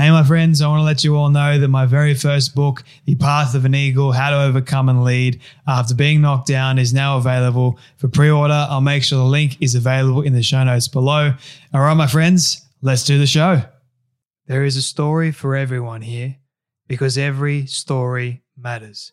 Hey, my friends, I want to let you all know that my very first book, The Path of an Eagle How to Overcome and Lead After Being Knocked Down, is now available for pre order. I'll make sure the link is available in the show notes below. All right, my friends, let's do the show. There is a story for everyone here because every story matters.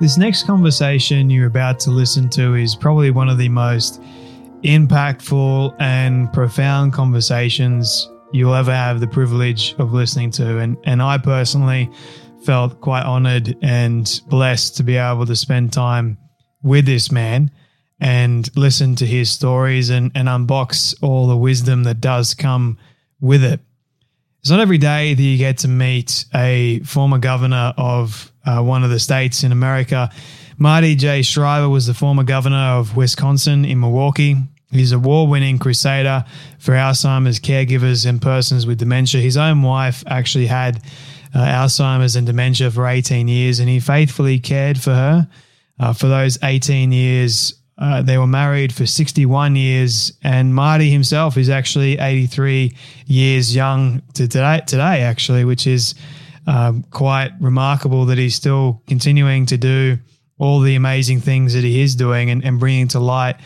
This next conversation you're about to listen to is probably one of the most impactful and profound conversations you'll ever have the privilege of listening to. And, and I personally felt quite honored and blessed to be able to spend time with this man and listen to his stories and, and unbox all the wisdom that does come with it. It's not every day that you get to meet a former governor of uh, one of the states in America. Marty J. Schreiber was the former governor of Wisconsin in Milwaukee. He's a award winning crusader for Alzheimer's caregivers and persons with dementia. His own wife actually had uh, Alzheimer's and dementia for 18 years, and he faithfully cared for her uh, for those 18 years uh, they were married for 61 years, and Marty himself is actually 83 years young to today, today actually, which is um, quite remarkable that he's still continuing to do all the amazing things that he is doing and, and bringing to light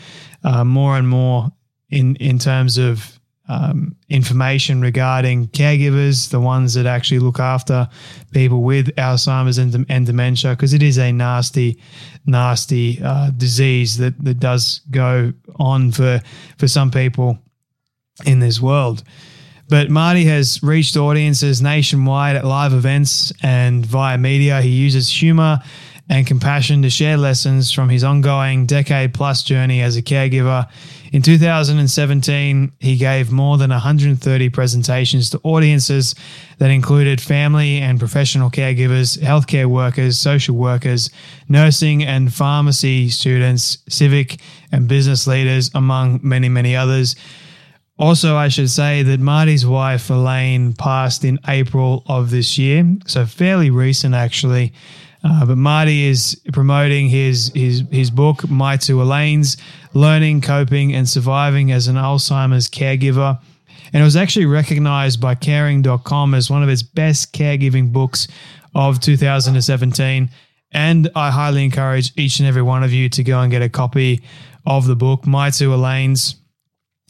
uh, more and more in, in terms of um, information regarding caregivers, the ones that actually look after people with Alzheimer's and, and dementia, because it is a nasty, nasty uh, disease that, that does go on for, for some people in this world. But Marty has reached audiences nationwide at live events and via media. He uses humor and compassion to share lessons from his ongoing decade plus journey as a caregiver in 2017, he gave more than 130 presentations to audiences that included family and professional caregivers, healthcare workers, social workers, nursing and pharmacy students, civic and business leaders, among many, many others. Also, I should say that Marty's wife, Elaine, passed in April of this year, so fairly recent actually. Uh, but Marty is promoting his his his book, My Two Elaines, Learning, Coping, and Surviving as an Alzheimer's Caregiver. And it was actually recognized by caring.com as one of its best caregiving books of 2017. And I highly encourage each and every one of you to go and get a copy of the book, My Two Elaines.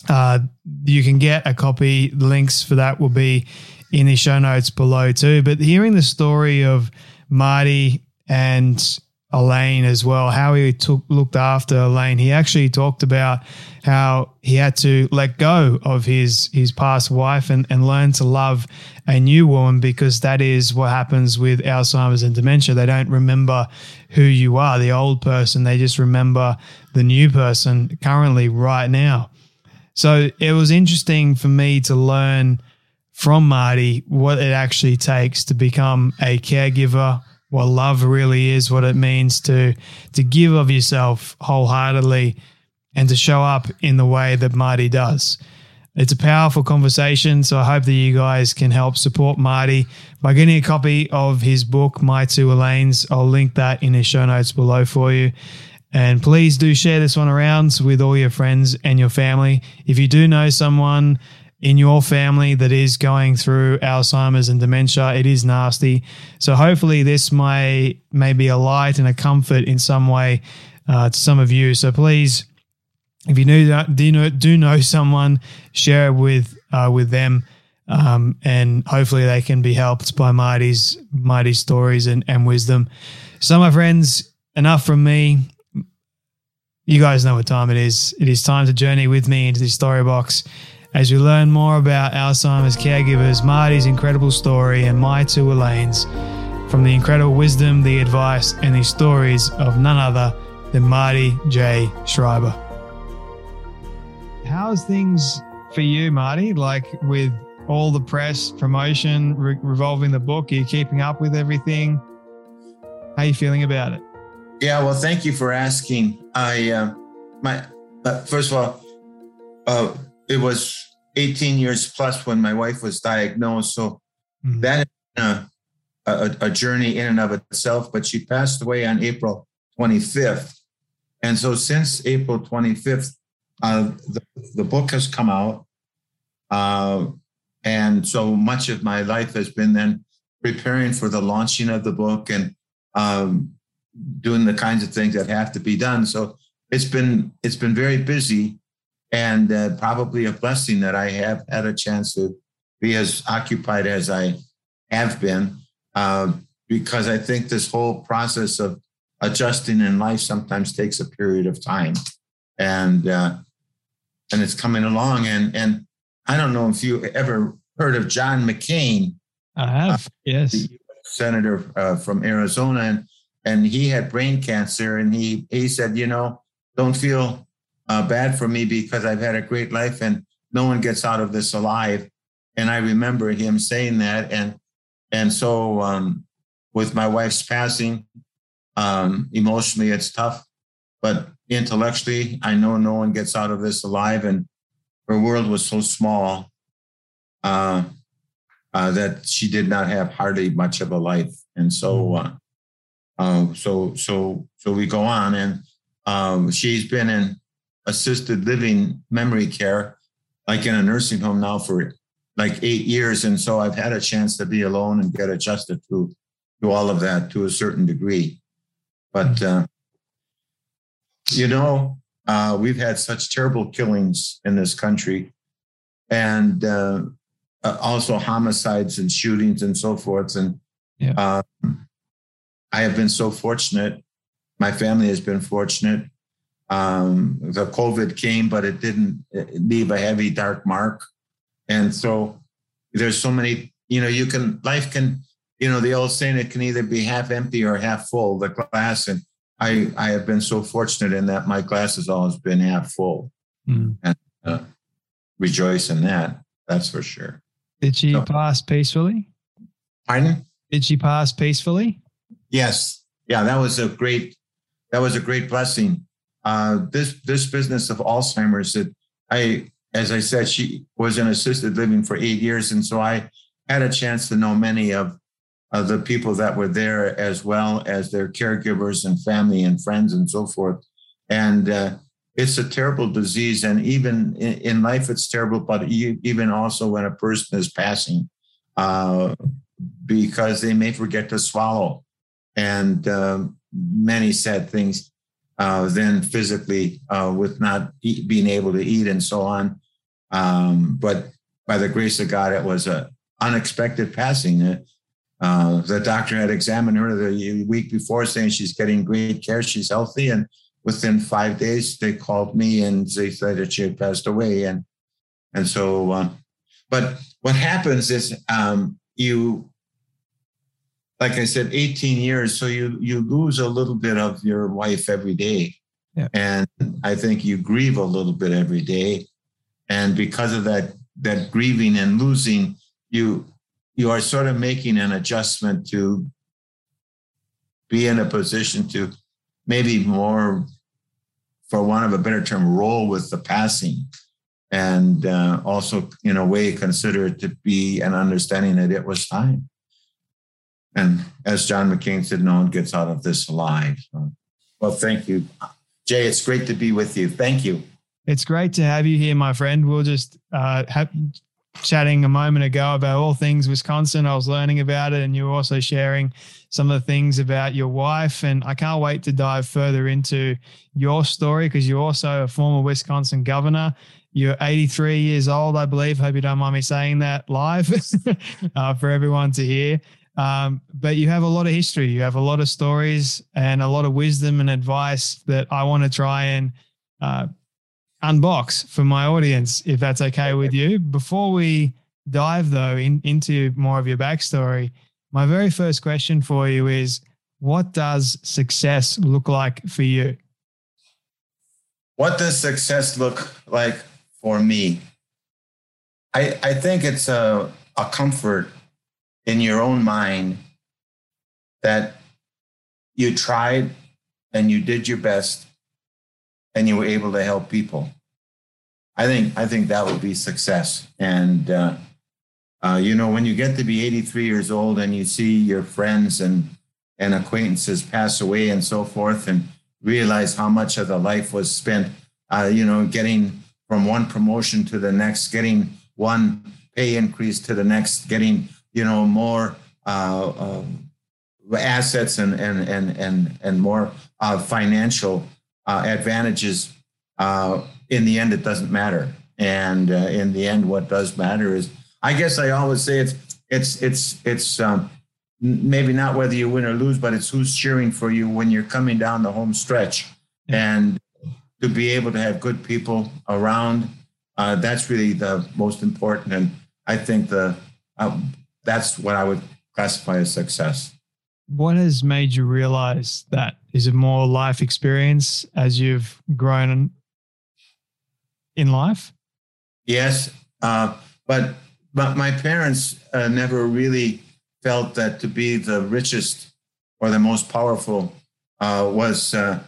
Uh, you can get a copy. Links for that will be in the show notes below too. But hearing the story of Marty and Elaine as well, how he took looked after Elaine. He actually talked about how he had to let go of his his past wife and, and learn to love a new woman because that is what happens with Alzheimer's and dementia. They don't remember who you are, the old person. They just remember the new person currently right now. So it was interesting for me to learn from Marty what it actually takes to become a caregiver what love really is, what it means to to give of yourself wholeheartedly and to show up in the way that Marty does. It's a powerful conversation, so I hope that you guys can help support Marty by getting a copy of his book, My Two Elaines. I'll link that in the show notes below for you. And please do share this one around with all your friends and your family. If you do know someone in your family that is going through Alzheimer's and dementia. It is nasty. So hopefully this may may be a light and a comfort in some way uh, to some of you. So please, if you do do know, do know someone, share it with uh, with them. Um, and hopefully they can be helped by Marty's Marty's stories and, and wisdom. So my friends, enough from me. You guys know what time it is. It is time to journey with me into the story box as we learn more about Alzheimer's caregivers, Marty's incredible story, and my two Elaines from the incredible wisdom, the advice, and the stories of none other than Marty J. Schreiber. How's things for you, Marty? Like with all the press promotion re- revolving the book, are you keeping up with everything? How are you feeling about it? Yeah, well, thank you for asking. I, uh, my, uh, first of all, uh, it was 18 years plus when my wife was diagnosed. So mm-hmm. that a, a, a, journey in and of itself. But she passed away on April 25th. And so since April 25th, uh, the, the book has come out. Uh, and so much of my life has been then preparing for the launching of the book and um, doing the kinds of things that have to be done. So it's been it's been very busy and uh, probably a blessing that I have had a chance to be as occupied as I have been, uh, because I think this whole process of adjusting in life sometimes takes a period of time, and uh, and it's coming along. And and I don't know if you ever heard of John McCain. I have, yes, senator uh, from Arizona, and and he had brain cancer, and he he said, you know, don't feel uh, bad for me because I've had a great life and no one gets out of this alive. And I remember him saying that. And and so um, with my wife's passing, um, emotionally it's tough, but intellectually, I know no one gets out of this alive. And her world was so small uh, uh, that she did not have hardly much of a life. And so, mm-hmm. uh, uh, so so so we go on, and um, she's been in assisted living memory care, like in a nursing home now for like eight years. And so I've had a chance to be alone and get adjusted to, to all of that to a certain degree. But, uh, you know, uh, we've had such terrible killings in this country and uh, uh also homicides and shootings and so forth. And yeah. Um, I have been so fortunate. My family has been fortunate um, the COVID came, but it didn't leave a heavy dark mark. And so there's so many, you know, you can, life can, you know, the old saying, it can either be half empty or half full, the glass. And I, I have been so fortunate in that my glass has always been half full. Mm. And uh, rejoice in that. That's for sure. Did she so, pass peacefully? Pardon? Did she pass peacefully? Yes. Yeah, that was a great, that was a great blessing uh, this this business of Alzheimer's that I, as I said, she was in assisted living for eight years, and so I had a chance to know many of uh, the people that were there, as well as their caregivers and family and friends and so forth. And uh, it's a terrible disease, and even in, in, life, it's terrible. But even also when a person is passing, uh, because they may forget to swallow, and um, many sad things uh, then physically uh, with not eat, being able to eat and so on. Um, but by the grace of God, it was an unexpected passing. Uh, the doctor had examined her the week before, saying she's getting great care, she's healthy, and within five days they called me and they said that she had passed away. And and so, uh, but what happens is um, you like I said, 18 years. So you you lose a little bit of your wife every day. Yeah. And I think you grieve a little bit every day. And because of that that grieving and losing, you you are sort of making an adjustment to be in a position to maybe more, for want of a better term, roll with the passing and uh, also in a way consider it to be an understanding that it was time. And as John McCain said, no one gets out of this alive. So, well, thank you. Jay, it's great to be with you. Thank you. It's great to have you here, my friend. We'll just uh, have chatting a moment ago about all things Wisconsin. I was learning about it, and you were also sharing some of the things about your wife. And I can't wait to dive further into your story because you're also a former Wisconsin governor. You're 83 years old, I believe. Hope you don't mind me saying that live uh, for everyone to hear. Um, but you have a lot of history, you have a lot of stories, and a lot of wisdom and advice that I want to try and uh, unbox for my audience, if that's okay with you. Before we dive, though, in, into more of your backstory, my very first question for you is what does success look like for you? What does success look like for me? I, I think it's a, a comfort in your own mind that you tried and you did your best and you were able to help people. I think I think that would be success. And uh, uh, you know, when you get to be 83 years old and you see your friends and and acquaintances pass away and so forth, and realize how much of the life was spent, uh, you know, getting from one promotion to the next, getting one pay increase to the next, getting you know more uh, um, assets and and and and and more uh, financial uh, advantages, uh, in the end, it doesn't matter. And uh, in the end, what does matter is, I guess I always say it's it's it's it's um, maybe not whether you win or lose, but it's who's cheering for you when you're coming down the home stretch, and to be able to have good people around. Uh, that's really the most important, and I think the uh, that's what I would classify as success what has made you realize that? Is it more life experience as you've grown in life? Yes, uh, but but my parents uh, never really felt that to be the richest or the most powerful uh, was uh,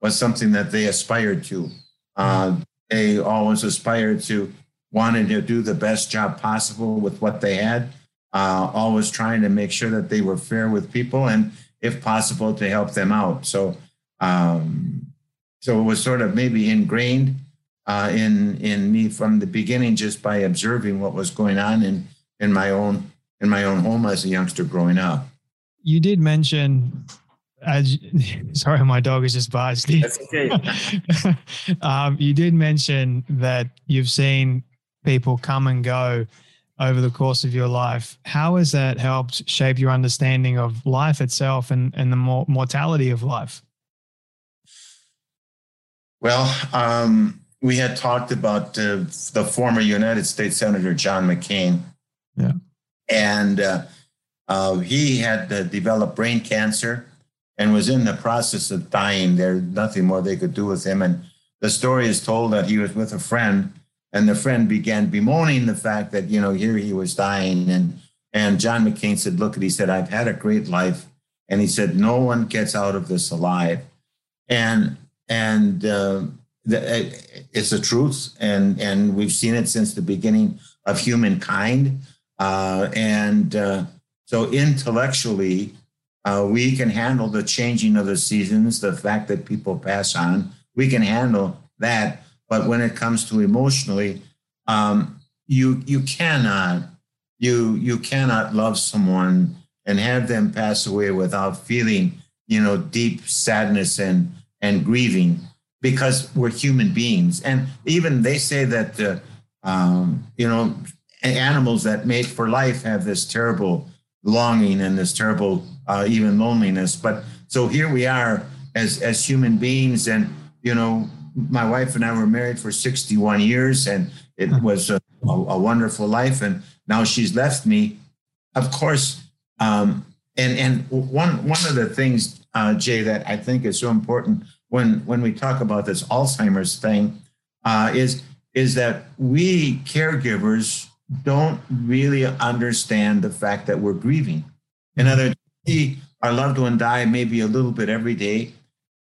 was something that they aspired to. Uh, they always aspired to wanting to do the best job possible with what they had uh, always trying to make sure that they were fair with people and, if possible, to help them out. So, um, so it was sort of maybe ingrained uh, in in me from the beginning, just by observing what was going on in in my own in my own home as a youngster growing up. You did mention as sorry, my dog is just barged That's okay. um, you did mention that you've seen people come and go over the course of your life. How has that helped shape your understanding of life itself and, and the more mortality of life? Well, um, we had talked about uh, the former United States Senator John McCain. Yeah. And uh, uh, he had developed brain cancer and was in the process of dying. There's nothing more they could do with him. And the story is told that he was with a friend and the friend began bemoaning the fact that, you know, here he was dying. And, and John McCain said, look, he said, I've had a great life. And he said, no one gets out of this alive. And, and, uh, the, it's the truth. And, and we've seen it since the beginning of humankind. Uh, and uh, so intellectually, uh, we can handle the changing of the seasons, the fact that people pass on. We can handle that. But when it comes to emotionally, um, you you cannot you you cannot love someone and have them pass away without feeling you know deep sadness and and grieving because we're human beings. And even they say that uh, um, you know animals that mate for life have this terrible longing and this terrible uh, even loneliness. But so here we are as as human beings and you know my wife and I were married for 61 years, and it was a, a, a wonderful life. And now she's left me. Of course, um, and and one one of the things, uh, Jay, that I think is so important when when we talk about this Alzheimer's thing, uh, is is that we caregivers don't really understand the fact that we're grieving. In other words, our loved one die maybe a little bit every day,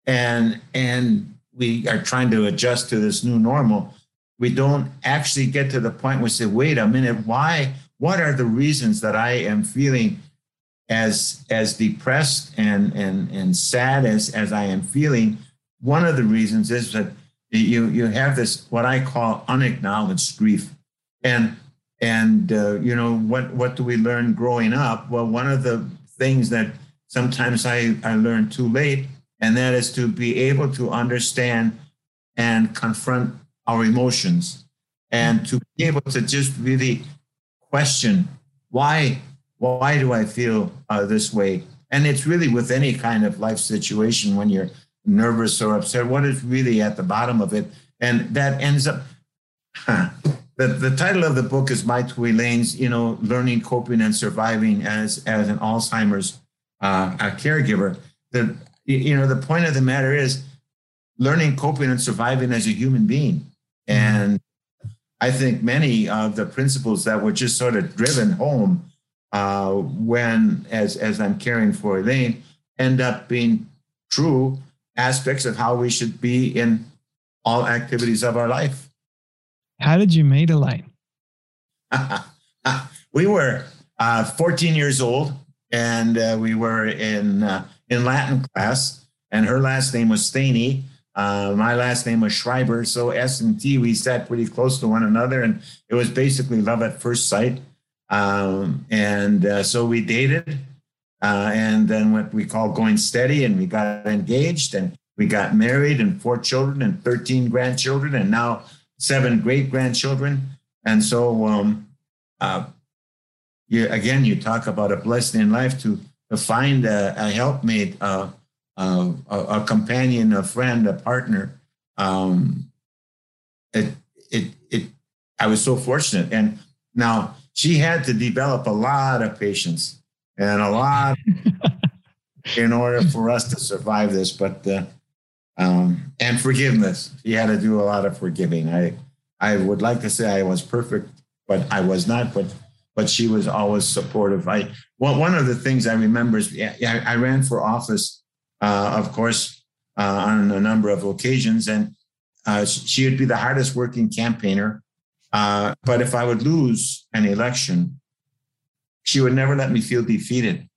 and and we are trying to adjust to this new normal, we don't actually get to the point where we say, wait a minute, why? What are the reasons that I am feeling as as depressed and and and sad as as I am feeling? One of the reasons is that you you have this what I call unacknowledged grief, and and uh, you know what what do we learn growing up? Well, one of the things that sometimes I I learned too late, and that is to be able to understand and confront our emotions, and to be able to just really question why why do I feel uh, this way? And it's really with any kind of life situation when you're nervous or upset, what is really at the bottom of it. And that ends up, the, the title of the book is My Two Elaine's, you know, learning, coping, and surviving as, as an Alzheimer's uh, caregiver. The, you know, the point of the matter is learning, coping, and surviving as a human being. Mm-hmm. And I think many of the principles that were just sort of driven home uh, when, as, as I'm caring for Elaine, end up being true aspects of how we should be in all activities of our life. How did you meet Elaine? we were uh, 14 years old, and uh, we were in uh, in Latin class, and her last name was Staney. Uh, my last name was Schreiber, so S and T we sat pretty close to one another, and it was basically love at first sight. Um, and uh, so we dated, uh, and then what we call going steady, and we got engaged and we got married and four children and 13 grandchildren and now seven great grandchildren. And so, um, uh, you, again, you talk about a blessing in life to, to find a, a helpmate, uh, a, a, companion, a friend, a partner. Um, it, it, it, I was so fortunate. And now she had to develop a lot of patience and a lot in order for us to survive this. But uh, um, and forgiveness, she had to do a lot of forgiving. I I would like to say I was perfect, but I was not. But but she was always supportive. I well, one of the things I remember is I ran for office, uh, of course, uh, on a number of occasions, and uh, she would be the hardest working campaigner. Uh, but if I would lose an election, she would never let me feel defeated.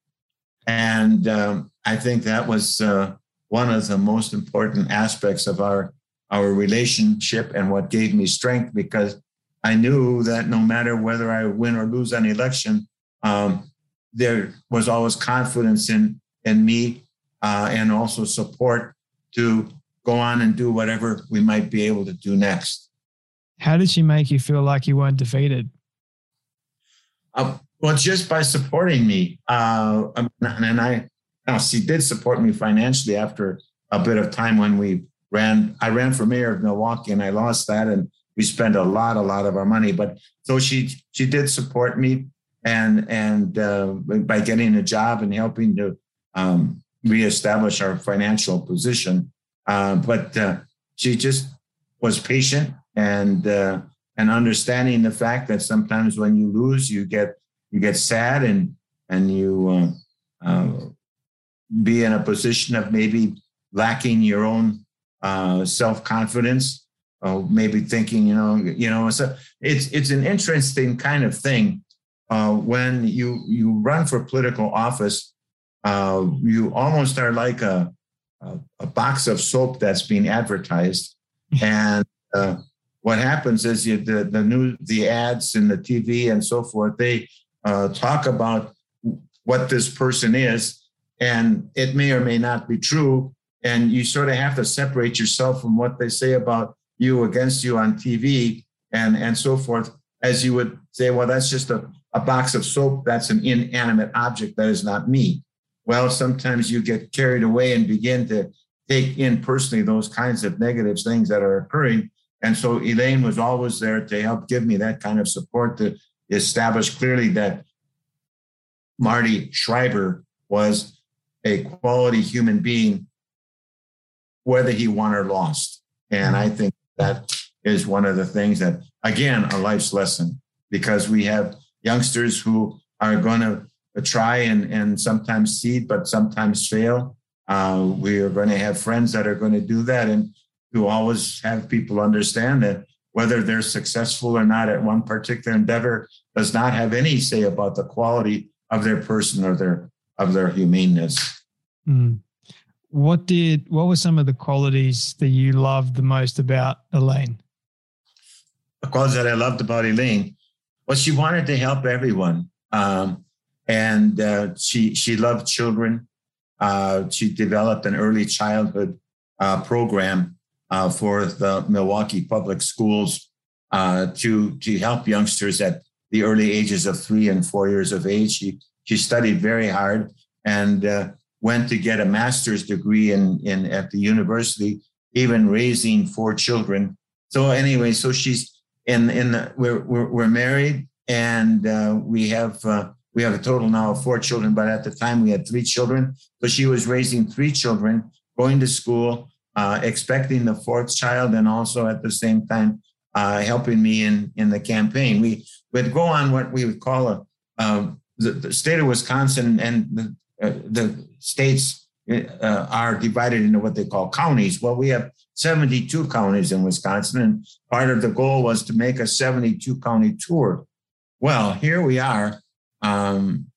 And um, I think that was uh, one of the most important aspects of our our relationship and what gave me strength because I knew that no matter whether I win or lose an election, um, there was always confidence in in me uh, and also support to go on and do whatever we might be able to do next. How did she make you feel like you weren't defeated? Uh, well, just by supporting me, uh, and I, she did support me financially after a bit of time when we ran. I ran for mayor of Milwaukee, and I lost that, and we spent a lot, a lot of our money. But so she she did support me, and and uh, by getting a job and helping to um, reestablish our financial position. Uh, but uh, she just was patient and uh, and understanding the fact that sometimes when you lose, you get you get sad and and you uh, uh, be in a position of maybe lacking your own uh, self confidence, or maybe thinking, you know, you know, so it's it's an interesting kind of thing uh, when you you run for political office. Uh, you almost are like a, a, a box of soap that's being advertised, and uh, what happens is you, the the new the ads and the TV and so forth they uh, talk about what this person is, and it may or may not be true. And you sort of have to separate yourself from what they say about you against you on TV and, and so forth, as you would say, well, that's just a, a box of soap. That's an inanimate object. That is not me. Well, sometimes you get carried away and begin to take in personally those kinds of negative things that are occurring. And so Elaine was always there to help give me that kind of support to establish clearly that Marty Schreiber was a quality human being, whether he won or lost. And I think that is one of the things that, again, a life's lesson, because we have youngsters who are going to try and, and sometimes seed, but sometimes fail. Uh, we are going to have friends that are going to do that and to always have people understand that whether they're successful or not at one particular endeavor does not have any say about the quality of their person or their of their humaneness. Mm. What did what were some of the qualities that you loved the most about Elaine? The qualities that I loved about Elaine was she wanted to help everyone, um, and uh, she she loved children. Uh, she developed an early childhood uh, program uh, for the Milwaukee Public Schools uh, to to help youngsters at the early ages of three and four years of age. She she studied very hard and uh, went to get a master's degree in, in at the university, even raising four children. So anyway, so she's in in the, we're, we're, we're married and uh, we have uh, we have a total now of four children, but at the time we had three children. So she was raising three children, going to school, uh, expecting the fourth child, and also at the same time uh, helping me in in the campaign. We would go on what we would call a um, the, the, state of Wisconsin and the, uh, the states uh, are divided into what they call counties. Well, we have 72 counties in Wisconsin, and part of the goal was to make a 72 county tour. Well, here we are. Um,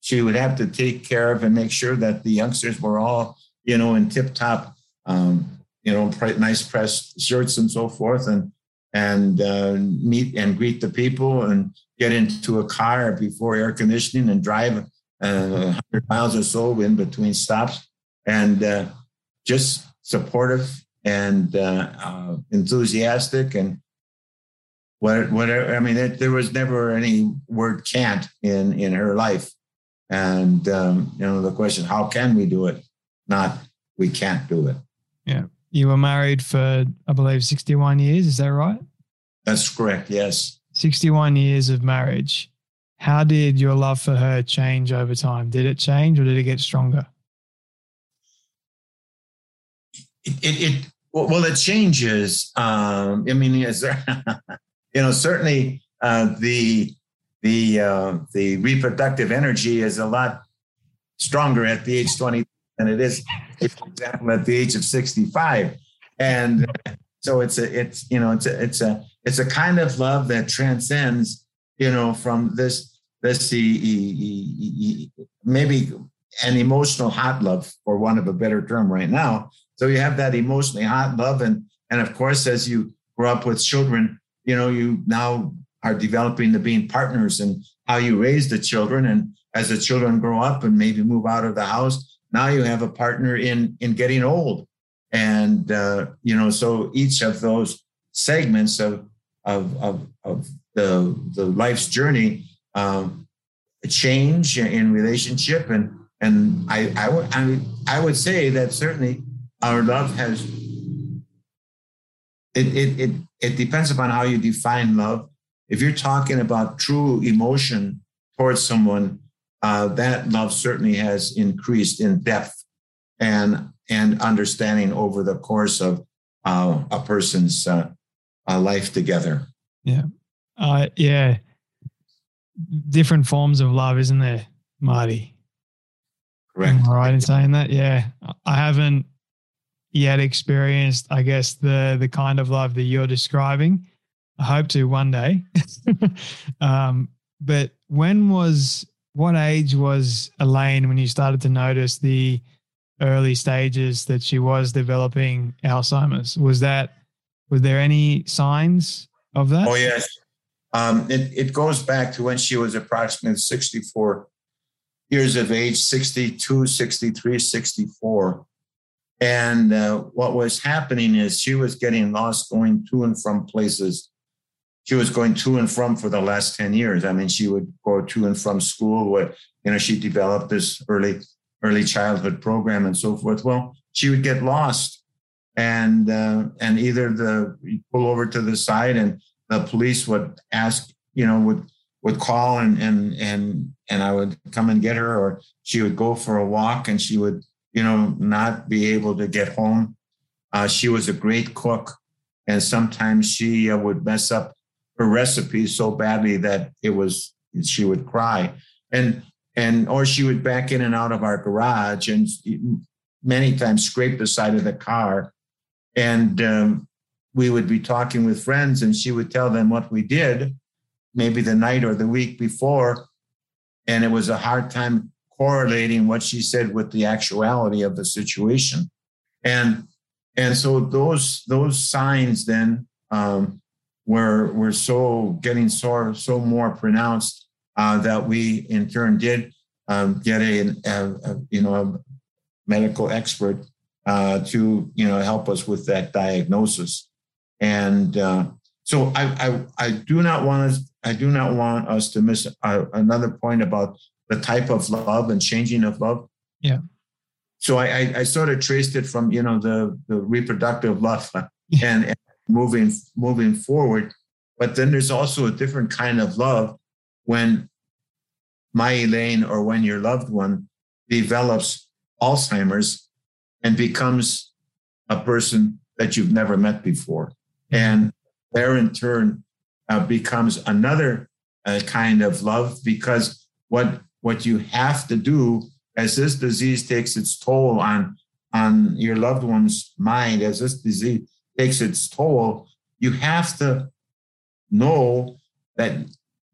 she would have to take care of and make sure that the youngsters were all, you know, in tip top, um, you know, nice pressed shirts and so forth, and and uh, meet and greet the people and get into a car before air conditioning and drive uh, 100 miles or so in between stops and uh, just supportive and uh, uh, enthusiastic and whatever. I mean, it, there was never any word can't in, in her life. And, um, you know, the question, how can we do it? Not we can't do it. Yeah. You were married for, I believe, 61 years. Is that right? That's correct. Yes. 61 years of marriage. How did your love for her change over time? Did it change or did it get stronger? It, it, it well, it changes. Um, I mean, you know, certainly uh, the the uh, the reproductive energy is a lot stronger at the age 20 than it is, for example, at the age of 65. And so it's a it's you know it's a it's a it's a kind of love that transcends you know from this this maybe an emotional hot love for one of a better term right now. So you have that emotionally hot love and and of course as you grow up with children you know you now are developing to being partners and how you raise the children. And as the children grow up and maybe move out of the house now you have a partner in in getting old. And uh, you know so each of those segments of of of, of the the life's journey um, change in relationship. And and I I would I, I would say that certainly our love has it, it it it depends upon how you define love. If you're talking about true emotion towards someone uh, that love certainly has increased in depth and and understanding over the course of uh, a person's uh, uh, life together. Yeah, uh, yeah. Different forms of love, isn't there, Marty? Correct. Am I right in saying that? Yeah, I haven't yet experienced, I guess, the the kind of love that you're describing. I hope to one day. um, but when was what age was Elaine when you started to notice the early stages that she was developing Alzheimer's. Was that was there any signs of that? Oh yes. Um, it, it goes back to when she was approximately 64 years of age, 62, 63, 64. And uh, what was happening is she was getting lost going to and from places. She was going to and from for the last 10 years. I mean, she would go to and from school. What, you know, she developed this early early childhood program and so forth. Well, she would get lost, and uh, and either the pull over to the side, and the police would ask, you know, would would call and and and and I would come and get her, or she would go for a walk, and she would, you know, not be able to get home. Uh, she was a great cook, and sometimes she uh, would mess up her recipes so badly that it was she would cry. And and or she would back in and out of our garage and many times scrape the side of the car and um, we would be talking with friends and she would tell them what we did maybe the night or the week before. And it was a hard time correlating what she said with the actuality of the situation. And and so those those signs then um, were were so getting so so more pronounced uh, that we in turn did um, get a, a, a, you know a medical expert uh, to you know help us with that diagnosis and uh, so I, I I do not want us I do not want us to miss uh, another point about the type of love and changing of love. Yeah. So I, I, I sort of traced it from you know the the reproductive love and, and moving moving forward, but then there's also a different kind of love when my Elaine or when your loved one develops Alzheimer's and becomes a person that you've never met before, and there in turn uh, becomes another uh, kind of love because what what you have to do as this disease takes its toll on on your loved one's mind as this disease takes its toll you have to know that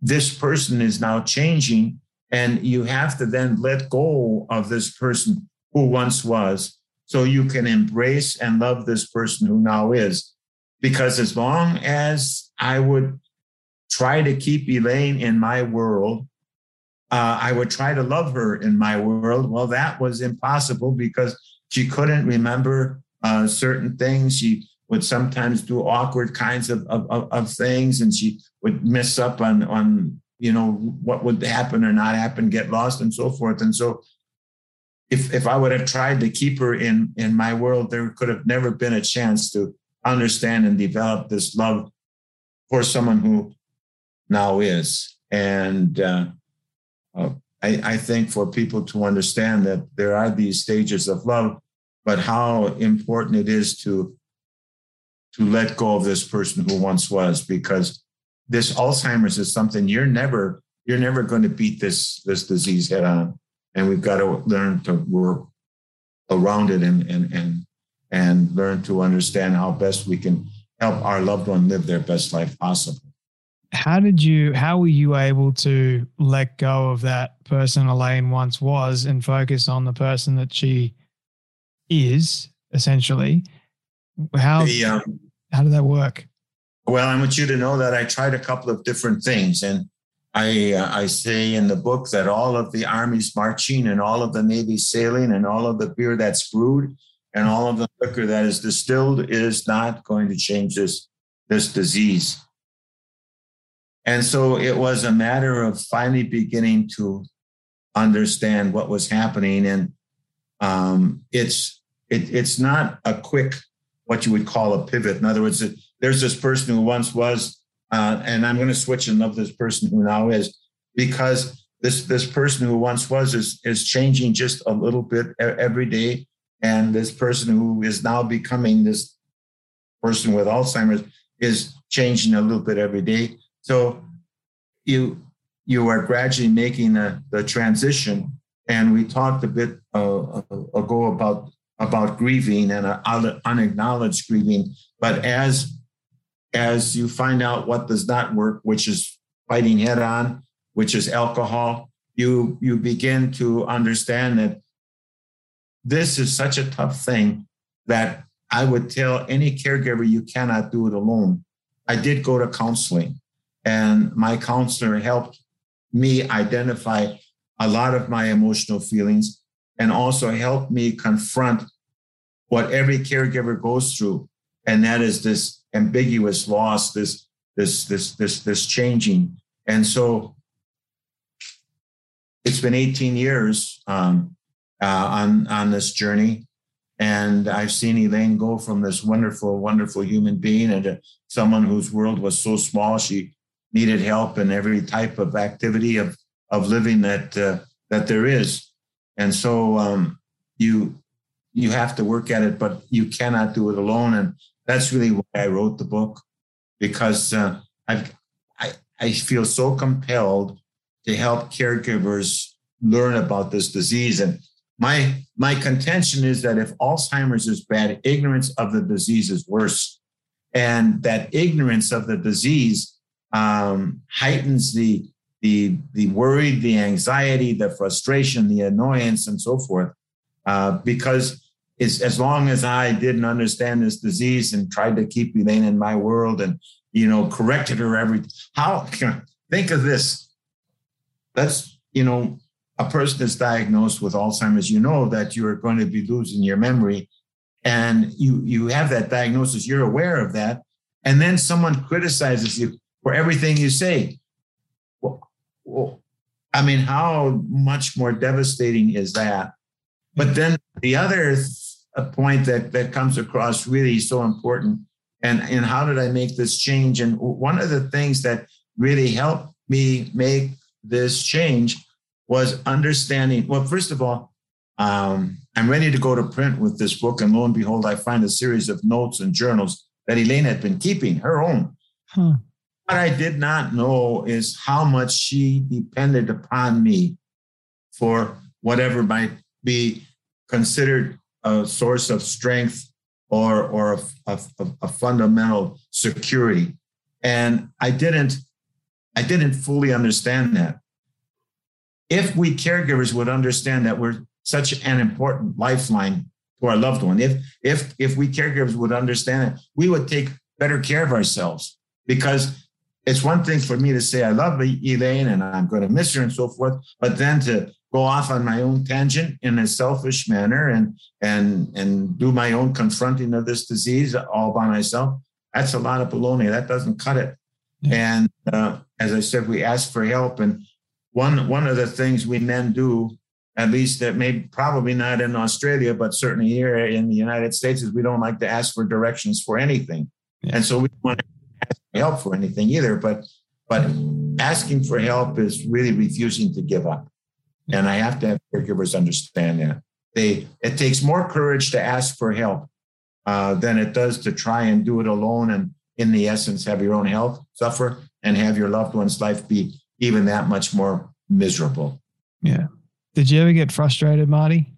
this person is now changing and you have to then let go of this person who once was so you can embrace and love this person who now is because as long as i would try to keep elaine in my world uh, I would try to love her in my world. Well, that was impossible because she couldn't remember uh, certain things. She would sometimes do awkward kinds of, of, of, things, and she would miss up on on you know what would happen or not happen, get lost, and so forth. And so, if if I would have tried to keep her in in my world, there could have never been a chance to understand and develop this love for someone who now is. And uh, uh, I, I think for people to understand that there are these stages of love, but how important it is to to let go of this person who once was, because this Alzheimer's is something you're never you're never going to beat this this disease head on, and we've got to learn to work around it and and and and learn to understand how best we can help our loved one live their best life possible. How did you how were you able to let go of that person elaine once was and focus on the person that she is essentially? How the, um, how did that work? Well i want you to know that i tried a couple of different things and i uh, i say in the book that all of the armies marching and all of the navy sailing and all of the beer that's brewed and all of the liquor that is distilled is not going to change this this disease and so it was a matter of finally beginning to understand what was happening. And um, it's it, it's not a quick what you would call a pivot. In other words, there's this person who once was, uh, and I'm going to switch and love this person who now is, because this this person who once was is is changing just a little bit every day, and this person who is now becoming this person with Alzheimer's is changing a little bit every day. So you you are gradually making the, the transition. And we talked a bit uh, ago about about grieving and uh, unacknowledged grieving. But as as you find out what does not work, which is fighting head on, which is alcohol, you you begin to understand that this is such a tough thing that I would tell any caregiver you cannot do it alone. I did go to counseling. And my counselor helped me identify a lot of my emotional feelings and also helped me confront what every caregiver goes through. And that is this ambiguous loss, this, this, this, this, this changing. And so it's been 18 years um, uh, on, on this journey. And I've seen Elaine go from this wonderful, wonderful human being into someone whose world was so small she needed help in every type of activity of of living that uh, that there is, and so um, you you have to work at it, but you cannot do it alone, and that's really why I wrote the book because uh, I I I feel so compelled to help caregivers learn about this disease. And my my contention is that if Alzheimer's is bad, ignorance of the disease is worse, and that ignorance of the disease um, heightens the the the worry, the anxiety, the frustration, the annoyance, and so forth. Uh, because as long as I didn't understand this disease and tried to keep Elaine in my world and you know corrected her every how think of this. That's you know a person is diagnosed with Alzheimer's. You know that you are going to be losing your memory, and you you have that diagnosis. You're aware of that, and then someone criticizes you for everything you say. Well, well, I mean, how much more devastating is that? But mm-hmm. then the other point that that comes across really so important, and and how did I make this change? And one of the things that really helped me make this change was understanding. Well, first of all, um, I'm ready to go to print with this book, and lo and behold, I find a series of notes and journals that Elaine had been keeping, her own. Hmm. What I did not know is how much she depended upon me for whatever might be considered a source of strength or, or a, a, a fundamental security. And I didn't, I didn't fully understand that. If we caregivers would understand that we're such an important lifeline to our loved one, if if if we caregivers would understand it, we would take better care of ourselves because it's one thing for me to say I love Elaine and I'm going to miss her and so forth, but then to go off on my own tangent in a selfish manner and and and do my own confronting of this disease all by myself, that's a lot of baloney. That doesn't cut it. Yeah. And uh, as I said, we ask for help. And one one of the things we men do, at least that may probably not in Australia, but certainly here in the United States, is we don't like to ask for directions for anything. Yeah. And so we don't want to help for anything either. But but asking for help is really refusing to give up. And I have to have caregivers understand that. They it takes more courage to ask for help uh, than it does to try and do it alone and in the essence have your own health suffer and have your loved one's life be even that much more miserable. Yeah. Did you ever get frustrated, Marty?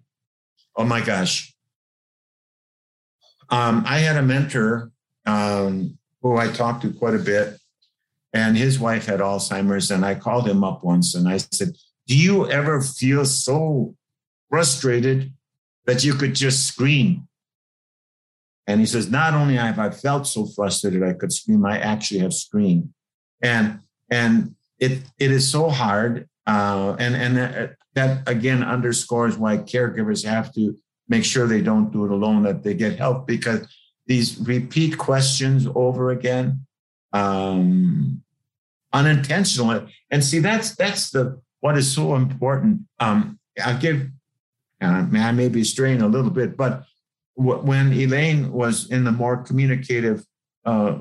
Oh my gosh. Um, I had a mentor um, who I talked to quite a bit, and his wife had Alzheimer's. And I called him up once and I said, Do you ever feel so frustrated that you could just scream? And he says, Not only have I felt so frustrated I could scream, I actually have screamed. And and it it is so hard. Uh, and and that, that again underscores why caregivers have to make sure they don't do it alone, that they get help because these repeat questions over again, um. And see, that's that's the what is so important. Um, I'll give. Uh, I may be straying a little bit, but w- when Elaine was in the more communicative uh,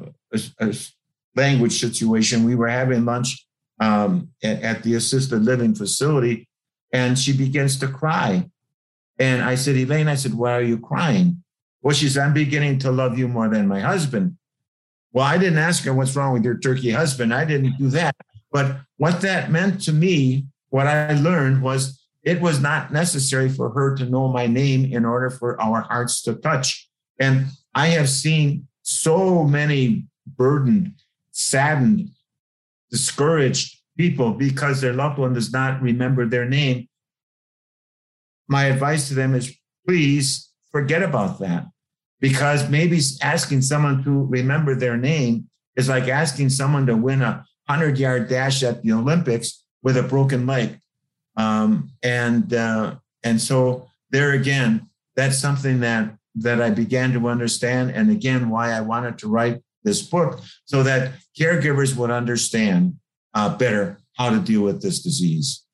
language situation, we were having lunch um, at, at the assisted living facility, and she begins to cry. And I said, Elaine, I said, why are you crying? Well, she said, I'm beginning to love you more than my husband. Well, I didn't ask her what's wrong with your turkey husband. I didn't do that. But what that meant to me, what I learned was it was not necessary for her to know my name in order for our hearts to touch. And I have seen so many burdened, saddened, discouraged people because their loved one does not remember their name. My advice to them is please forget about that because maybe asking someone to remember their name is like asking someone to win a 100 yard dash at the Olympics with a broken leg. Um, and uh, and so there again, that's something that that I began to understand, and again, why I wanted to write this book so that caregivers would understand uh, better how to deal with this disease.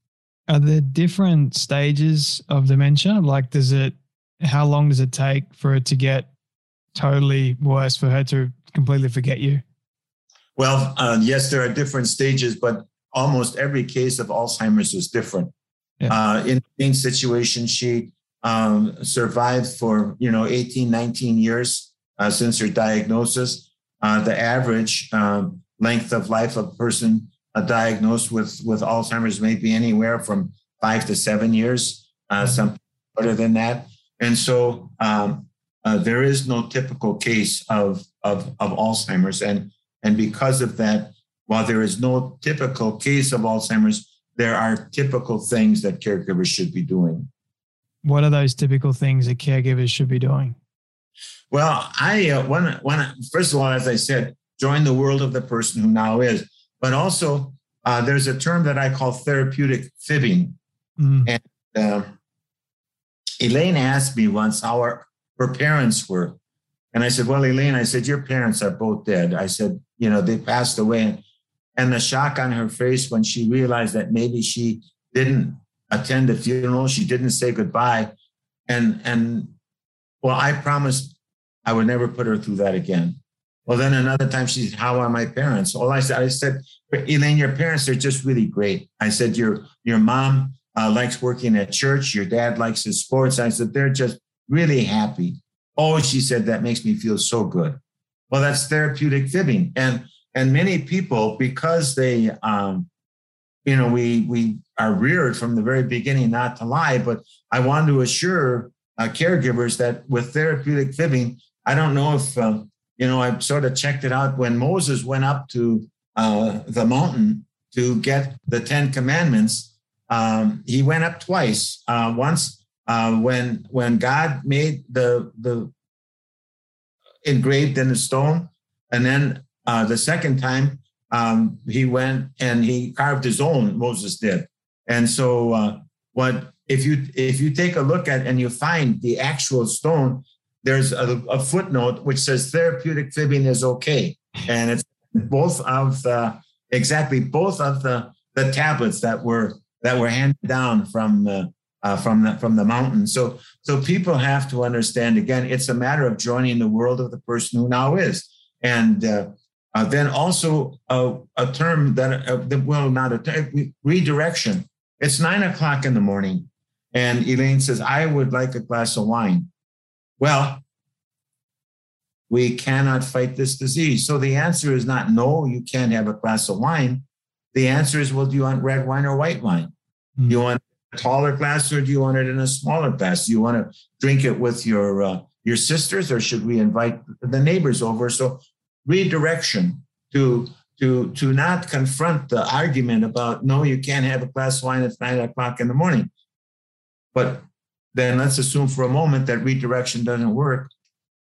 Are there different stages of dementia? Like, does it? How long does it take for it to get totally worse for her to completely forget you? Well, uh, yes, there are different stages, but almost every case of Alzheimer's is different. Yeah. Uh, in the main situation, she um, survived for you know 18, 19 years uh, since her diagnosis. Uh, the average um, length of life of a person uh, diagnosed with with Alzheimer's may be anywhere from five to seven years, uh, some shorter than that. And so um, uh, there is no typical case of, of, of Alzheimer's. And, and because of that, while there is no typical case of Alzheimer's, there are typical things that caregivers should be doing. What are those typical things that caregivers should be doing? Well, I uh, when when first of all, as I said, join the world of the person who now is, but also uh, there's a term that I call therapeutic fibbing, mm. and uh, Elaine asked me once how our, her parents were, and I said, "Well, Elaine, I said your parents are both dead." I said, "You know, they passed away," and the shock on her face when she realized that maybe she didn't attend the funeral, she didn't say goodbye, and and well, I promised I would never put her through that again. Well, then another time she said, How are my parents? All I said, I said, Elaine, your parents are just really great. I said, Your your mom uh, likes working at church, your dad likes his sports. I said, They're just really happy. Oh, she said, that makes me feel so good. Well, that's therapeutic fibbing. And and many people, because they um, you know, we we are reared from the very beginning not to lie, but I want to assure uh, caregivers that with therapeutic fibbing, I don't know if, uh, you know, I sort of checked it out when Moses went up to uh, the mountain to get the Ten Commandments. Um, he went up twice. Uh, once uh, when when God made the the engraved in the stone, and then uh, the second time um, he went and he carved his own. Moses did, and so what if you if you take a look at and you find the actual stone, there's a, a footnote which says therapeutic fibbing is okay, and it's both of the exactly both of the the tablets that were that were handed down from the uh, from the from the mountain. So so people have to understand again. It's a matter of joining the world of the person who now is, and uh, uh, then also a, term that uh, well not a term, redirection. It's nine o'clock in the morning. And Elaine says, I would like a glass of wine. Well, we cannot fight this disease. So the answer is not no, you can't have a glass of wine. The answer is, well, do you want red wine or white wine? Mm-hmm. Do you want a taller glass or do you want it in a smaller glass? Do you want to drink it with your uh, your sisters or should we invite the neighbors over? So redirection to to to not confront the argument about no, you can't have a glass of wine at nine o'clock in the morning. But then let's assume for a moment that redirection doesn't work.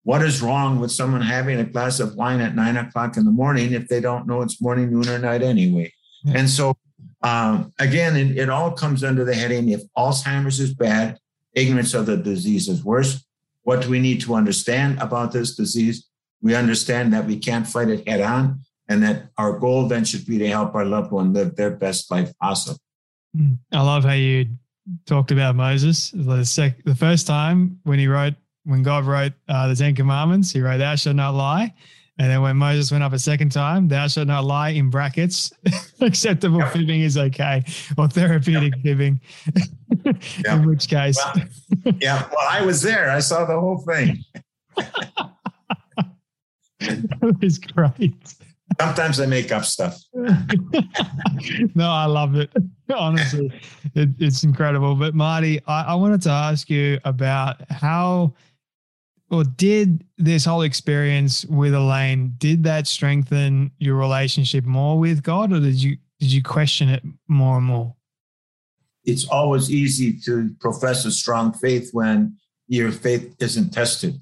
What is wrong with someone having a glass of wine at nine o'clock in the morning if they don't know it's morning, noon, or night anyway? Yeah. And so, um, again, it, it all comes under the heading if Alzheimer's is bad, ignorance of the disease is worse. What do we need to understand about this disease? We understand that we can't fight it head on, and that our goal then should be to help our loved one live their best life possible. Hmm. I love how you talked about Moses. The, sec- the first time when he wrote, when God wrote uh, the Ten Commandments, he wrote, Thou shalt not lie. And then when Moses went up a second time, thou shalt not lie in brackets. Acceptable yep. fibbing is okay, or therapeutic yep. fibbing. Yep. in which case, well, yeah. Well, I was there. I saw the whole thing. that was great. Sometimes I make up stuff. no, I love it. Honestly, it, it's incredible. But Marty, I, I wanted to ask you about how or did this whole experience with Elaine did that strengthen your relationship more with God, or did you did you question it more and more? It's always easy to profess a strong faith when your faith isn't tested.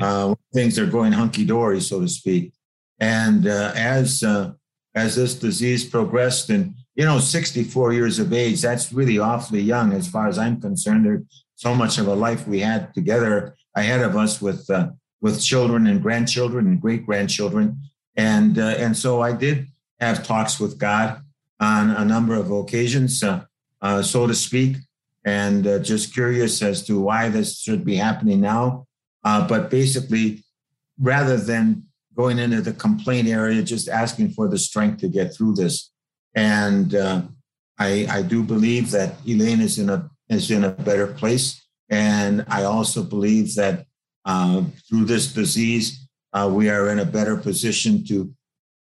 Uh, things are going hunky dory, so to speak. And uh, as uh, as this disease progressed, and you know, 64 years of age, that's really awfully young as far as I'm concerned. There's so much of a life we had together ahead of us with uh, with children and grandchildren and great grandchildren, and uh, and so I did have talks with God on a number of occasions, uh, uh, so to speak, and just curious as to why this should be happening now. but basically, rather than going into the complaint area, just asking for the strength to get through this. And uh, I, I do believe that Elaine is in a is in a better place. And I also believe that uh, through this disease, uh, we are in a better position to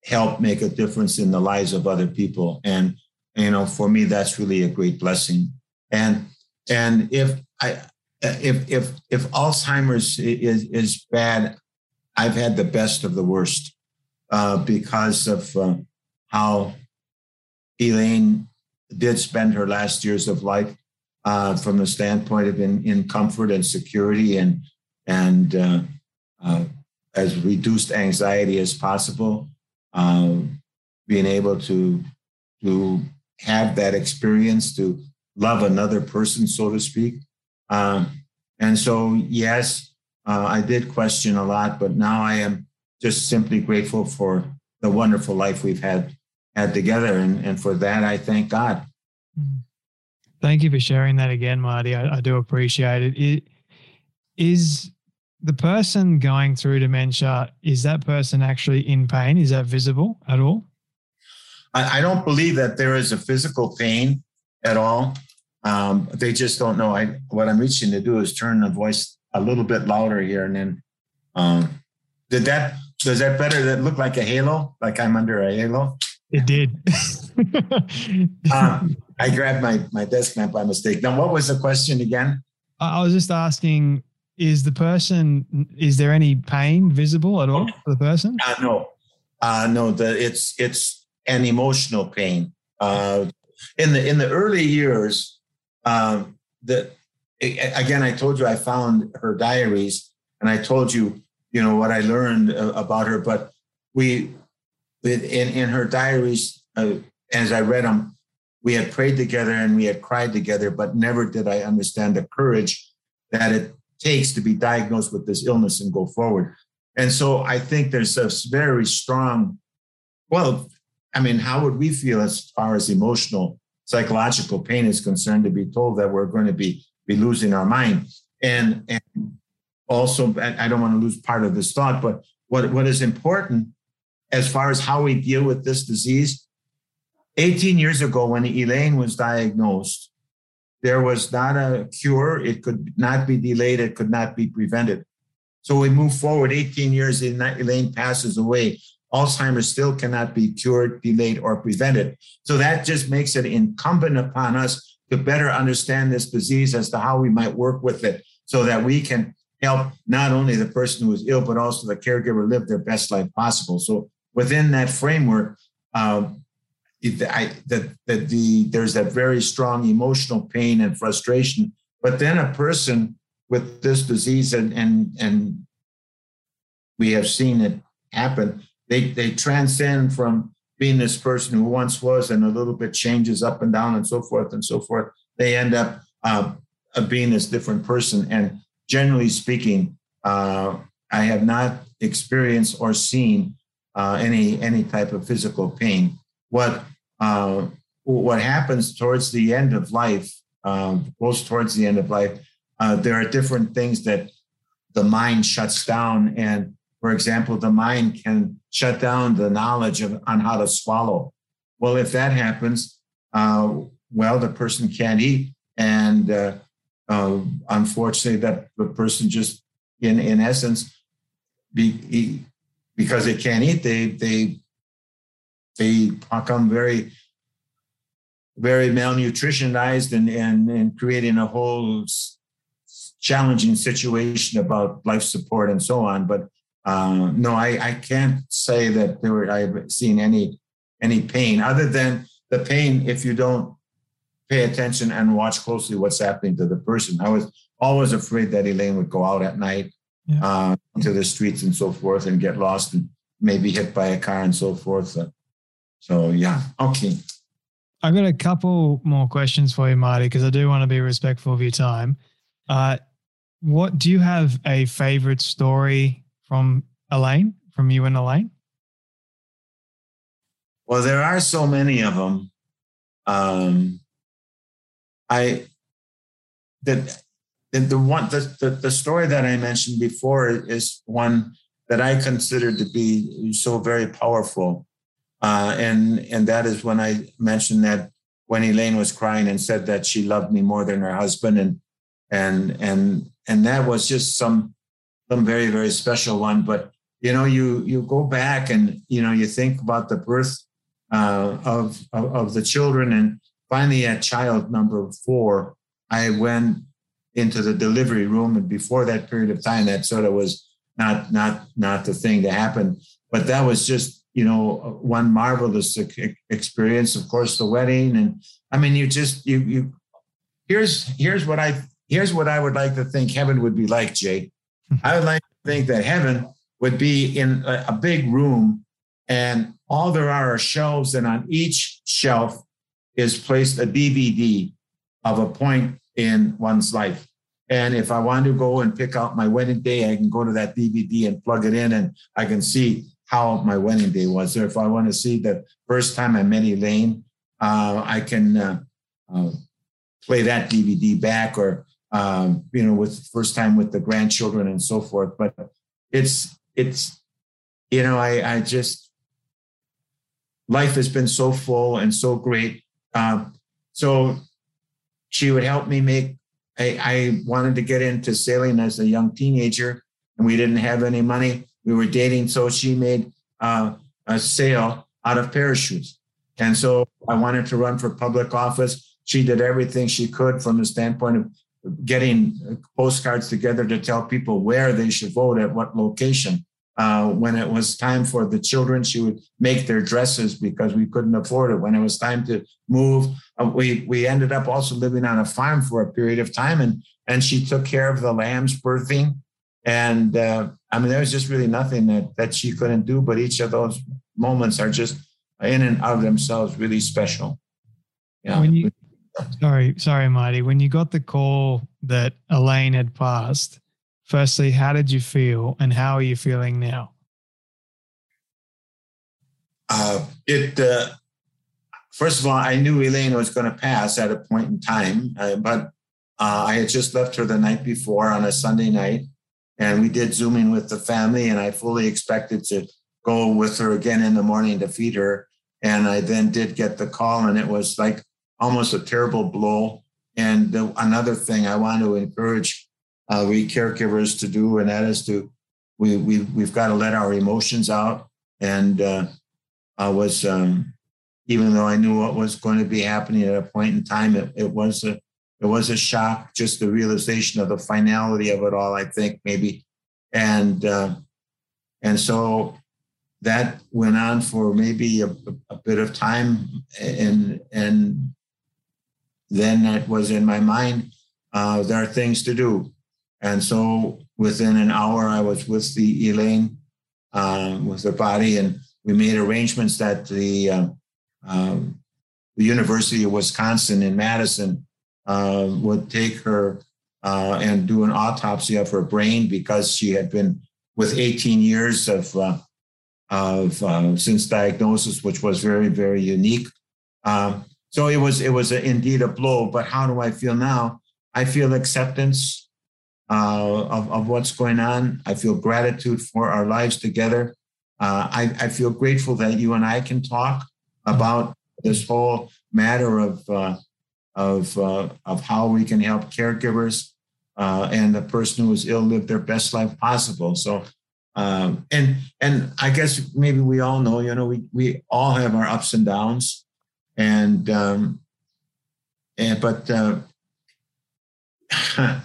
help make a difference in the lives of other people. And you know, for me, that's really a great blessing. And and if I if if if Alzheimer's is is bad, I've had the best of the worst uh, because of uh, how Elaine did spend her last years of life uh, from the standpoint of in, in comfort and security and and uh, uh, as reduced anxiety as possible, um, being able to to have that experience to love another person, so to speak. Um, and so, yes, uh, I did question a lot, but now I am just simply grateful for the wonderful life we've had had together, and, and for that I thank God. Hmm. Thank you for sharing that again, Marty. I, I do appreciate it. it. Is the person going through dementia, is that person actually in pain? Is that visible at all? I, I don't believe that there is a physical pain at all. Um, they just don't know. I what I'm reaching to do is turn the voice a little bit louder here, and then um, did that does that better? That look like a halo? Like I'm under a halo? It did. um, I grabbed my my desk lamp by mistake. Now, what was the question again? I was just asking: Is the person? Is there any pain visible at all for the person? Uh, no, uh, no. The it's it's an emotional pain. Uh, in the in the early years, um, the again, I told you I found her diaries, and I told you, you know, what I learned uh, about her. But we, in in her diaries, uh, as I read them, we had prayed together and we had cried together, but never did I understand the courage that it takes to be diagnosed with this illness and go forward. And so I think there's a very strong, well, I mean, how would we feel as far as emotional, psychological pain is concerned to be told that we're going to be, be losing our mind? And, and also, I don't want to lose part of this thought, but what, what is important as far as how we deal with this disease, 18 years ago, when Elaine was diagnosed, there was not a cure. It could not be delayed. It could not be prevented. So we move forward 18 years, Elaine passes away. Alzheimer's still cannot be cured, delayed, or prevented. So that just makes it incumbent upon us to better understand this disease as to how we might work with it so that we can help not only the person who is ill, but also the caregiver live their best life possible. So within that framework, um, that, that the, there's that very strong emotional pain and frustration. But then a person with this disease, and, and, and we have seen it happen, they they transcend from being this person who once was and a little bit changes up and down and so forth and so forth. They end up uh, being this different person. And generally speaking, uh, I have not experienced or seen uh, any any type of physical pain. What uh, what happens towards the end of life, um, close towards the end of life, uh, there are different things that the mind shuts down and for example, the mind can shut down the knowledge of on how to swallow. Well, if that happens, uh, well, the person can't eat, and uh, uh, unfortunately, that the person just, in in essence, be, because they can't eat, they they they become very very malnutritionized and and, and creating a whole challenging situation about life support and so on. But uh, no, I, I can't say that there were, I've seen any any pain other than the pain if you don't pay attention and watch closely what's happening to the person. I was always afraid that Elaine would go out at night yeah. uh, into the streets and so forth and get lost and maybe hit by a car and so forth. So, so yeah, okay. I've got a couple more questions for you, Marty, because I do want to be respectful of your time. Uh, what do you have a favorite story from Elaine, from you and Elaine? Well, there are so many of them. Um, I that the, the one the, the, the story that I mentioned before is one that I consider to be so very powerful, uh, and and that is when I mentioned that when Elaine was crying and said that she loved me more than her husband, and and and and that was just some some very very special one but you know you you go back and you know you think about the birth uh, of, of, of the children and finally at child number four I went into the delivery room, and before that period of time, that sort of was not not not the thing to happen. But that was just you know one marvelous experience. Of course, the wedding, and I mean, you just you you. Here's here's what I here's what I would like to think heaven would be like, Jay. I would like to think that heaven would be in a, a big room, and all there are are shelves, and on each shelf is placed a DVD of a point in one's life. And if I want to go and pick out my wedding day, I can go to that DVD and plug it in and I can see how my wedding day was. Or if I want to see the first time I met Elaine, uh, I can uh, uh, play that DVD back or, um, you know, with first time with the grandchildren and so forth. But it's, it's, you know, I, I just, life has been so full and so great. Um, so she would help me make I, I, wanted to get into sailing as a young teenager and we didn't have any money. We were dating, so she made uh, a sail out of parachutes. And so I wanted to run for public office. She did everything she could from the standpoint of getting postcards together to tell people where they should vote at what location. Uh, when it was time for the children, she would make their dresses because we couldn't afford it. When it was time to move, uh, we we ended up also living on a farm for a period of time, and and she took care of the lambs birthing. And uh, I mean, there was just really nothing that that she couldn't do. But each of those moments are just in and of themselves really special. Yeah. When you, sorry, sorry, Marty. When you got the call that Elaine had passed, firstly, how did you feel, and how are you feeling now? Uh, it uh, first of all, I knew Elaine was going to pass at a point in time, uh, but uh, I had just left her the night before on a Sunday night, and we did Zooming with the family, and I fully expected to go with her again in the morning to feed her. And I then did get the call, and it was like almost a terrible blow. And the, another thing I want to encourage uh, we caregivers to do, and that is to we we we've got to let our emotions out. And uh, I was um, even though I knew what was going to be happening at a point in time, it, it was a it was a shock, just the realization of the finality of it all. I think maybe, and uh, and so that went on for maybe a, a bit of time, and and then it was in my mind. Uh, there are things to do and so within an hour, I was with the Elaine, um, with her body, and we made arrangements that the uh, um, the University of Wisconsin in Madison uh, would take her uh, and do an autopsy of her brain because she had been with 18 years of uh, of since diagnosis, which was very very unique. So it was it was a, indeed a blow. But how do I feel now? I feel acceptance uh, of, of what's going on. I feel gratitude for our lives together. Uh, I, I, feel grateful that you and I can talk about this whole matter of uh, of uh, of how we can help caregivers uh, and the person who is ill live their best life possible. So, um, and and I guess maybe we all know, you know, we we all have our ups and downs, and um, and but. Uh,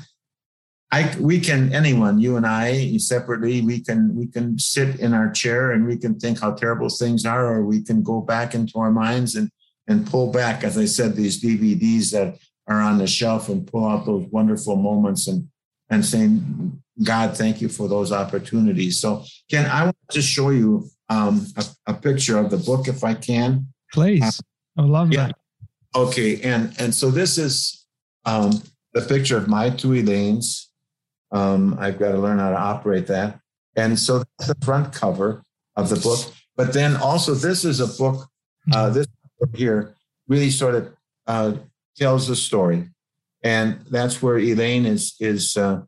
I we can anyone you and I separately we can we can sit in our chair and we can think how terrible things are or we can go back into our minds and and pull back as I said these DVDs that are on the shelf and pull out those wonderful moments and and saying God thank you for those opportunities. So Ken I want to show you um, a, a, picture of the book if I can. Please. Uh, I love yeah. that. Okay and and so this is um, the picture of my two Elaines um, I've got to learn how to operate that. And so that's the front cover of the book. But then also, this is a book, uh, this book here really sort of uh, tells the story. And that's where Elaine is, is, uh,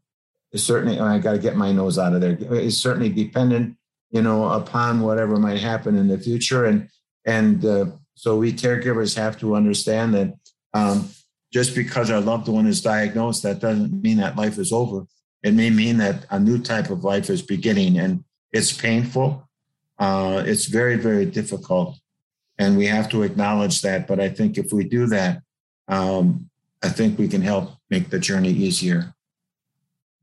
is certainly, I got to get my nose out of there, is certainly dependent, you know, upon whatever might happen in the future. And, and uh, so we caregivers have to understand that um, just because our loved one is diagnosed, that doesn't mean that life is over it may mean that a new type of life is beginning and it's painful. Uh, it's very, very difficult. And we have to acknowledge that. But I think if we do that, um, I think we can help make the journey easier.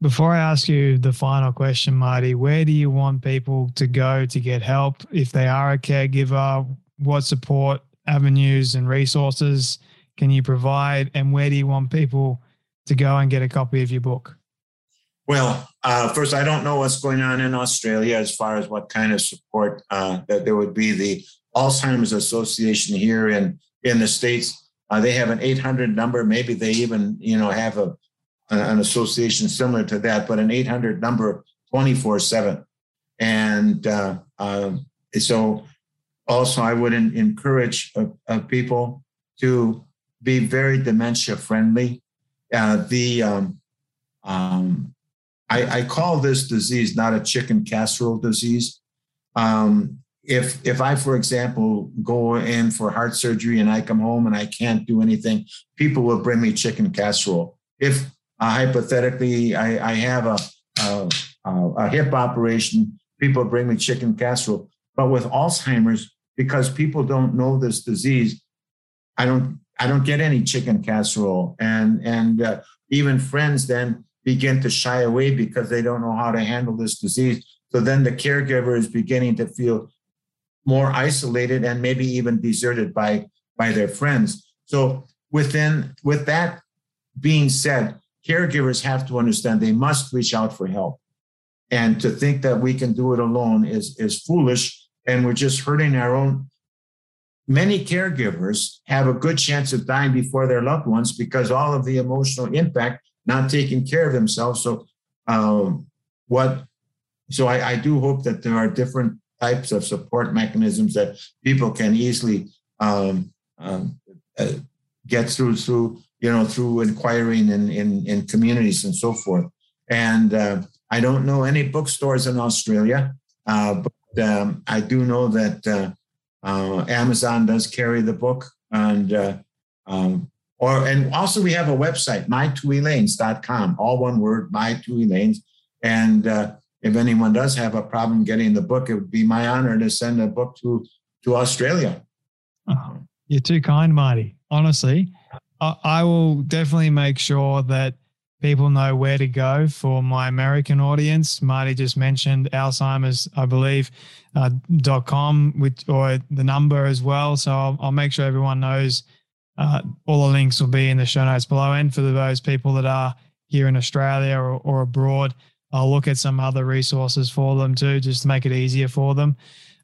Before I ask you the final question, Marty, where do you want people to go to get help if they are a caregiver? What support avenues and resources can you provide? And where do you want people to go and get a copy of your book? Well, uh, first, I don't know what's going on in Australia as far as what kind of support uh, that there would be. The Alzheimer's Association here in in the states, uh, they have an 800 number. Maybe they even you know have a an association similar to that, but an 800 number 24 seven. And uh, uh, so, also, I would encourage uh, people to be very dementia friendly. the um, um, I, I, call this disease not a chicken casserole disease. Um, if if I, for example, go in for heart surgery and I come home and I can't do anything, people will bring me chicken casserole. If uh, hypothetically I, I have a, a, a hip operation, people bring me chicken casserole. But with Alzheimer's, because people don't know this disease, I don't I don't get any chicken casserole, and and uh, even friends then begin to shy away because they don't know how to handle this disease. So then the caregiver is beginning to feel more isolated and maybe even deserted by by their friends. So within with that being said, caregivers have to understand they must reach out for help. And to think that we can do it alone is is foolish and we're just hurting our own many caregivers have a good chance of dying before their loved ones because all of the emotional impact not taking care of themselves. So, um, what? So I, I do hope that there are different types of support mechanisms that people can easily um, um, uh, get through through you know through inquiring in in, in communities and so forth. And uh, I don't know any bookstores in Australia, uh, but um, I do know that uh, uh, Amazon does carry the book, and uh, um, or and also we have a website, mytwoelaines.com, all one word, mytwoelaines. And uh, if anyone does have a problem getting the book, it would be my honor to send a book to to Australia. Oh, you're too kind, Marty. Honestly, I, I will definitely make sure that people know where to go for my American audience. Marty just mentioned Alzheimer's, I believe, uh, dot com, which or the number as well. So I'll, I'll make sure everyone knows uh, all the links will be in the show notes below. And for those people that are here in Australia or, or abroad, I'll look at some other resources for them too, just to make it easier for them.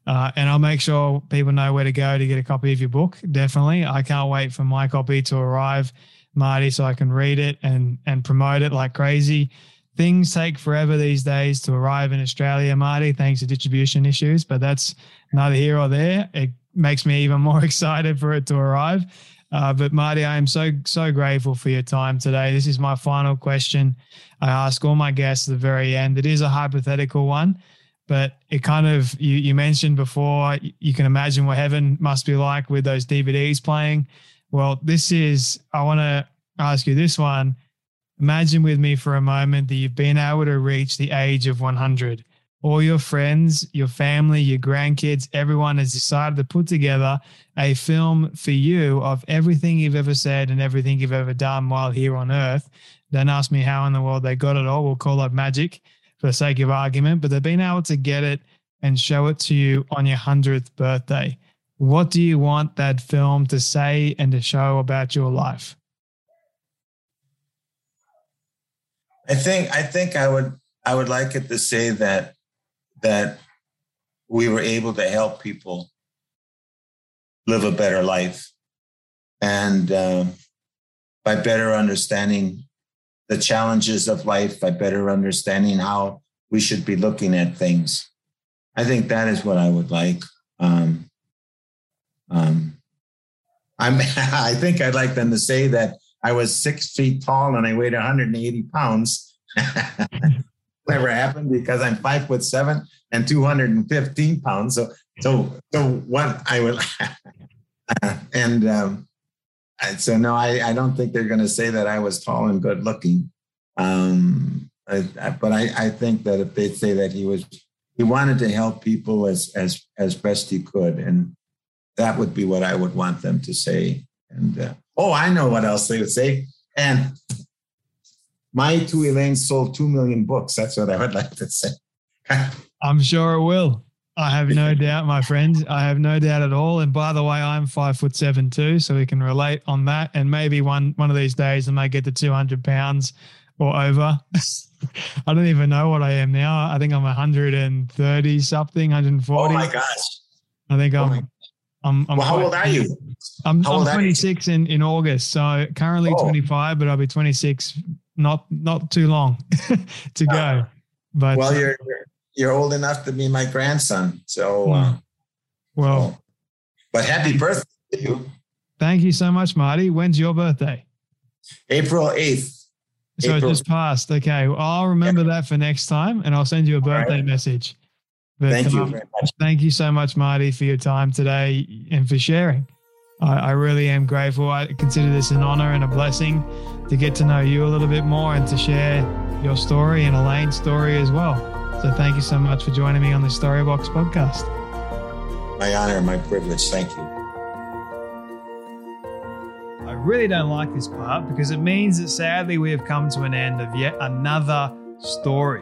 Uh, and I'll make sure people know where to go to get a copy of your book. Definitely. I can't wait for my copy to arrive, Marty, so I can read it and, and promote it like crazy. Things take forever these days to arrive in Australia, Marty, thanks to distribution issues, but that's neither here or there. It makes me even more excited for it to arrive. Uh, but Marty, I am so so grateful for your time today. This is my final question. I ask all my guests at the very end. It is a hypothetical one, but it kind of you you mentioned before. You can imagine what heaven must be like with those DVDs playing. Well, this is. I want to ask you this one. Imagine with me for a moment that you've been able to reach the age of 100 all your friends, your family, your grandkids, everyone has decided to put together a film for you of everything you've ever said and everything you've ever done while here on earth. Don't ask me how in the world they got it all. We'll call it magic for the sake of argument, but they've been able to get it and show it to you on your 100th birthday. What do you want that film to say and to show about your life? I think I think I would I would like it to say that that we were able to help people live a better life. And uh, by better understanding the challenges of life, by better understanding how we should be looking at things. I think that is what I would like. Um, um, I'm, I think I'd like them to say that I was six feet tall and I weighed 180 pounds. Never happened because I'm five foot seven and 215 pounds. So, so, so what I will, and um, so no, I, I don't think they're going to say that I was tall and good looking. Um, I, I, but I, I think that if they say that he was, he wanted to help people as as as best he could, and that would be what I would want them to say. And uh, oh, I know what else they would say. And my two Elaines sold two million books. That's what I would like to say. I'm sure it will. I have no doubt, my friend. I have no doubt at all. And by the way, I'm five foot seven too, so we can relate on that. And maybe one one of these days I might get to 200 pounds or over. I don't even know what I am now. I think I'm 130 something, 140. Oh my gosh! I think Oh I'm, I'm well, how old are you? I'm, I'm 26 in, in August. So currently oh. 25, but I'll be 26 not not too long to go. Uh, but well, you're you're old enough to be my grandson. So, uh, hmm. well, so, but happy birthday to you. Thank you so much, Marty. When's your birthday? April 8th. So April. it just passed. Okay. Well, I'll remember yeah. that for next time and I'll send you a birthday right. message. But, thank you um, very much. Thank you so much, Marty, for your time today and for sharing. I, I really am grateful. I consider this an honor and a blessing to get to know you a little bit more and to share your story and Elaine's story as well. So thank you so much for joining me on the Storybox podcast. My honor, my privilege. Thank you. I really don't like this part because it means that sadly we have come to an end of yet another story.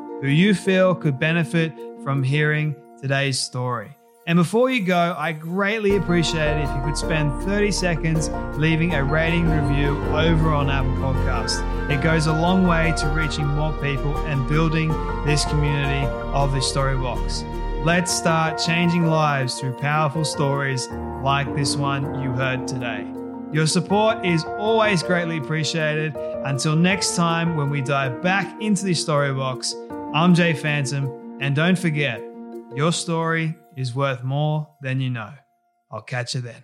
who you feel could benefit from hearing today's story. And before you go, I greatly appreciate it if you could spend 30 seconds leaving a rating review over on Apple Podcasts. It goes a long way to reaching more people and building this community of the Storybox. Let's start changing lives through powerful stories like this one you heard today. Your support is always greatly appreciated. Until next time, when we dive back into the Storybox, I'm Jay Phantom, and don't forget, your story is worth more than you know. I'll catch you then.